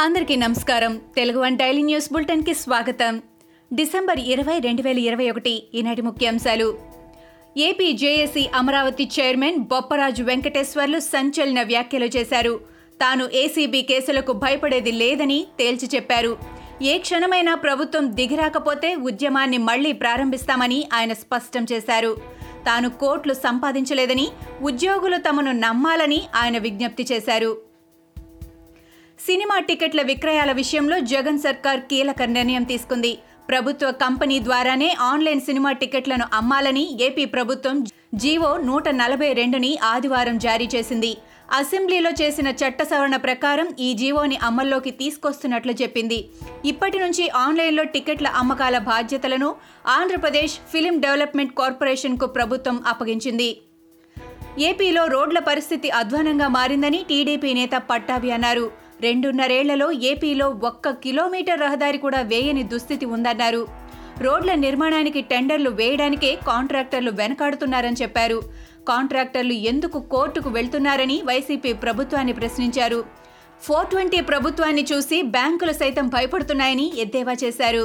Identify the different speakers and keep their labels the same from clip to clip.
Speaker 1: అందరికీ నమస్కారం. Telugu one daily news బులెటిన్కి స్వాగతం. డిసెంబర్ ఇరవై రెండు వేల ఇరవై ఒకటి ఈనాటి ముఖ్యాంశాలు. AP JAC Amaravati chairman Bopparaju Venkateswarlu సంచలన వ్యాఖ్యలు చేశారు. తాను ఏసీబీ కేసులకు భయపడేది లేదని తేల్చి చెప్పారు. ఏ క్షణమైనా ప్రభుత్వం దిగిరాకపోతే ఉద్యమాన్ని మళ్ళీ ప్రారంభిస్తామని ఆయన స్పష్టం చేశారు. తాను కోట్లు సంపాదించలేదని ఉద్యోగులు తమను నమ్మాలని ఆయన విజ్ఞప్తి చేశారు. సినిమా టికెట్ల విక్రయాల విషయంలో జగన్ సర్కార్ కీలక నిర్ణయం తీసుకుంది. ప్రభుత్వ కంపెనీ ద్వారానే ఆన్లైన్ సినిమా టికెట్లను అమ్మాలని ఏపీ ప్రభుత్వం జీవో నూట నలభై రెండుని ఆదివారం జారీ చేసింది. అసెంబ్లీలో చేసిన చట్ట సవరణ ప్రకారం ఈ జీవోని అమల్లోకి తీసుకొస్తున్నట్లు చెప్పింది. ఇప్పటి నుంచి ఆన్లైన్లో టికెట్ల అమ్మకాల బాధ్యతలను ఆంధ్రప్రదేశ్ ఫిలిం డెవలప్మెంట్ కార్పొరేషన్కు ప్రభుత్వం అప్పగించింది. ఏపీలో రోడ్ల పరిస్థితి అధ్వానంగా మారిందని టీడీపీ నేత పట్టాభి అన్నారు. రెండున్నరేళ్ళలో ఏపీలో ఒక్క కిలోమీటర్ రహదారి కూడా వేయని దుస్థితి ఉందన్నారు. రోడ్ల నిర్మాణానికి టెండర్లు వేయడానికే కాంట్రాక్టర్లు వెనకాడుతున్నారని చెప్పారు. కాంట్రాక్టర్లు ఎందుకు కోర్టుకు వెళ్తున్నారని వైసీపీ ప్రభుత్వాన్ని ప్రశ్నించారు. ఫోర్ ట్వంటీ ప్రభుత్వాన్ని చూసి బ్యాంకులు సైతం భయపడుతున్నాయని ఎద్దేవా చేశారు.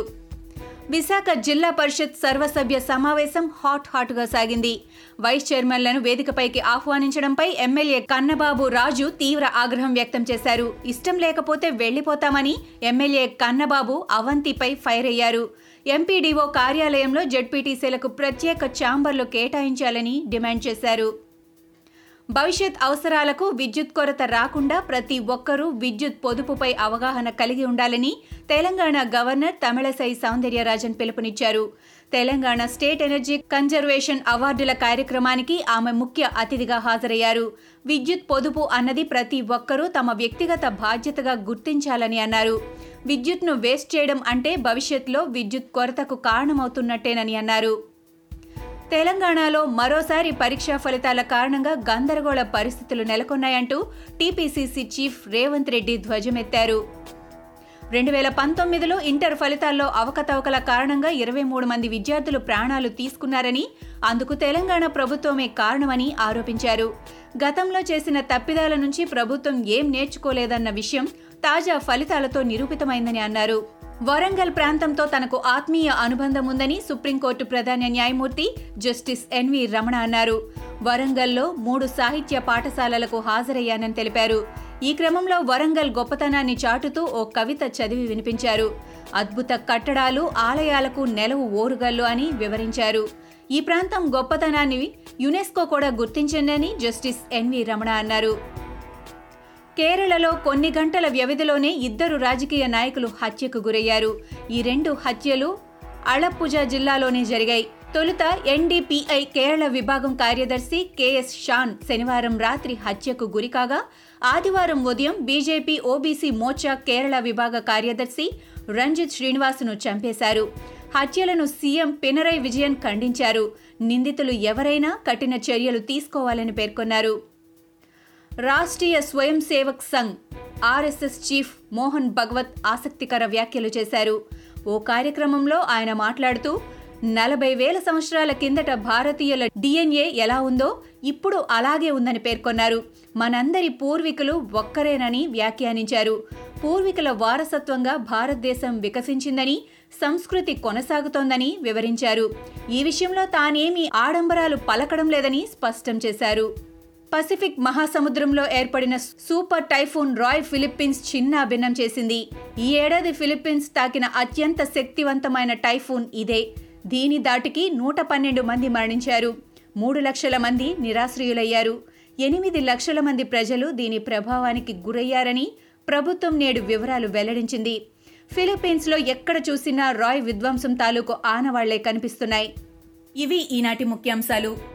Speaker 1: విశాఖ జిల్లా పరిషత్ సర్వసభ్య సమావేశం హాట్ హాట్గా సాగింది. వైస్ చైర్మన్లను వేదికపైకి ఆహ్వానించడంపై ఎమ్మెల్యే కన్నబాబు రాజు తీవ్ర ఆగ్రహం వ్యక్తం చేశారు. ఇష్టం లేకపోతే వెళ్ళిపోతామని ఎమ్మెల్యే కన్నబాబు అవంతిపై ఫైర్ అయ్యారు. ఎంపీడీఓ కార్యాలయంలో జడ్పీటీసీలకు ప్రత్యేక ఛాంబర్లు కేటాయించాలని డిమాండ్ చేశారు. భవిష్యత్ అవసరాలకు విద్యుత్ కొరత రాకుండా ప్రతి ఒక్కరూ విద్యుత్ పొదుపుపై అవగాహన కలిగి ఉండాలని తెలంగాణ గవర్నర్ తమిళసై సౌందర్యరాజన్ పిలుపునిచ్చారు. తెలంగాణ స్టేట్ ఎనర్జీ కన్జర్వేషన్ అవార్డుల కార్యక్రమానికి ఆమె ముఖ్య అతిథిగా హాజరయ్యారు. విద్యుత్ పొదుపు అన్నది ప్రతి ఒక్కరూ తమ వ్యక్తిగత బాధ్యతగా గుర్తించాలని అన్నారు. విద్యుత్ను వేస్ట్ చేయడం అంటే భవిష్యత్తులో విద్యుత్ కొరతకు కారణమవుతున్నట్టేనని అన్నారు. తెలంగాణలో మరోసారి పరీక్షా ఫలితాల కారణంగా గందరగోళ పరిస్థితులు నెలకొన్నాయంటూ టీపీసీసీ చీఫ్ రేవంత్ రెడ్డి ధ్వజమెత్తారు. రెండు వేల పంతొమ్మిదిలో ఇంటర్ ఫలితాల్లో అవకతవకల కారణంగా ఇరవై మూడు మంది విద్యార్థులు ప్రాణాలు తీసుకున్నారని అందుకు తెలంగాణ ప్రభుత్వమే కారణమని ఆరోపించారు. గతంలో చేసిన తప్పిదాల నుంచి ప్రభుత్వం ఏం నేర్చుకోలేదన్న విషయం తాజా ఫలితాలతో నిరూపితమైందని అన్నారు. వరంగల్ ప్రాంతంతో తనకు ఆత్మీయ అనుబంధం ఉందని సుప్రీంకోర్టు ప్రధాన న్యాయమూర్తి జస్టిస్ ఎన్వి రమణ అన్నారు. వరంగల్లో మూడు సాహిత్య పాఠశాలలకు హాజరయ్యానని తెలిపారు. ఈ క్రమంలో వరంగల్ గొప్పతనాన్ని చాటుతూ ఓ కవిత చదివి వినిపించారు. అద్భుత కట్టడాలు ఆలయాలకు నెలవు ఓరుగల్లు అని వివరించారు. ఈ ప్రాంతం గొప్పతనాన్ని యునెస్కో కూడా గుర్తించిందని జస్టిస్ ఎన్వి రమణ అన్నారు. కేరళలో కొన్ని గంటల వ్యవధిలోనే ఇద్దరు రాజకీయ నాయకులు హత్యకు గురయ్యారు. ఈ రెండు హత్యలు అళప్పుజ జిల్లాలోనే జరిగాయి. తొలుత ఎన్డీపీఐ కేరళ విభాగం కార్యదర్శి కెఎస్ షాన్ శనివారం రాత్రి హత్యకు గురికాగా ఆదివారం ఉదయం బీజేపీ ఓబీసీ మోర్చా కేరళ విభాగ కార్యదర్శి రంజిత్ శ్రీనివాసును చంపేశారు. హత్యలను సీఎం పినరై విజయన్ ఖండించారు. నిందితులు ఎవరైనా కఠిన చర్యలు తీసుకోవాలని పేర్కొన్నారు. రాష్ట్రీయ స్వయం సేవక్ సంఘ్ ఆర్ఎస్ఎస్ చీఫ్ మోహన్ భగవత్ ఆసక్తికర వ్యాఖ్యలు చేశారు. ఓ కార్యక్రమంలో ఆయన మాట్లాడుతూ నలభై వేల సంవత్సరాల కిందట భారతీయుల డిఎన్ఏ ఎలా ఉందో ఇప్పుడు అలాగే ఉందని పేర్కొన్నారు. మనందరి పూర్వీకులు ఒక్కరేనని వ్యాఖ్యానించారు. పూర్వీకుల వారసత్వంగా భారతదేశం వికసించిందని సంస్కృతి కొనసాగుతోందని వివరించారు. ఈ విషయంలో తానేమీ ఆడంబరాలు పలకడం లేదని స్పష్టం చేశారు. పసిఫిక్ మహాసముద్రంలో ఏర్పడిన సూపర్ టైఫూన్ రాయ్ ఫిలిప్పీన్స్ చిన్నాభిన్నం చేసింది. ఈ ఏడాది ఫిలిప్పీన్స్ తాకిన అత్యంత శక్తివంతమైన టైఫూన్ ఇదే. దీని దాటికి నూట పన్నెండు మంది మరణించారు. మూడు లక్షల మంది నిరాశ్రయులయ్యారు. ఎనిమిది లక్షల మంది ప్రజలు దీని ప్రభావానికి గురయ్యారని ప్రభుత్వం నేడు వివరాలు వెల్లడించింది. ఫిలిప్పీన్స్లో ఎక్కడ చూసినా రాయ్ విధ్వంసం తాలూకు ఆనవాళ్ళే కనిపిస్తున్నాయి. ఇవి ఈనాటి ముఖ్యాంశాలు.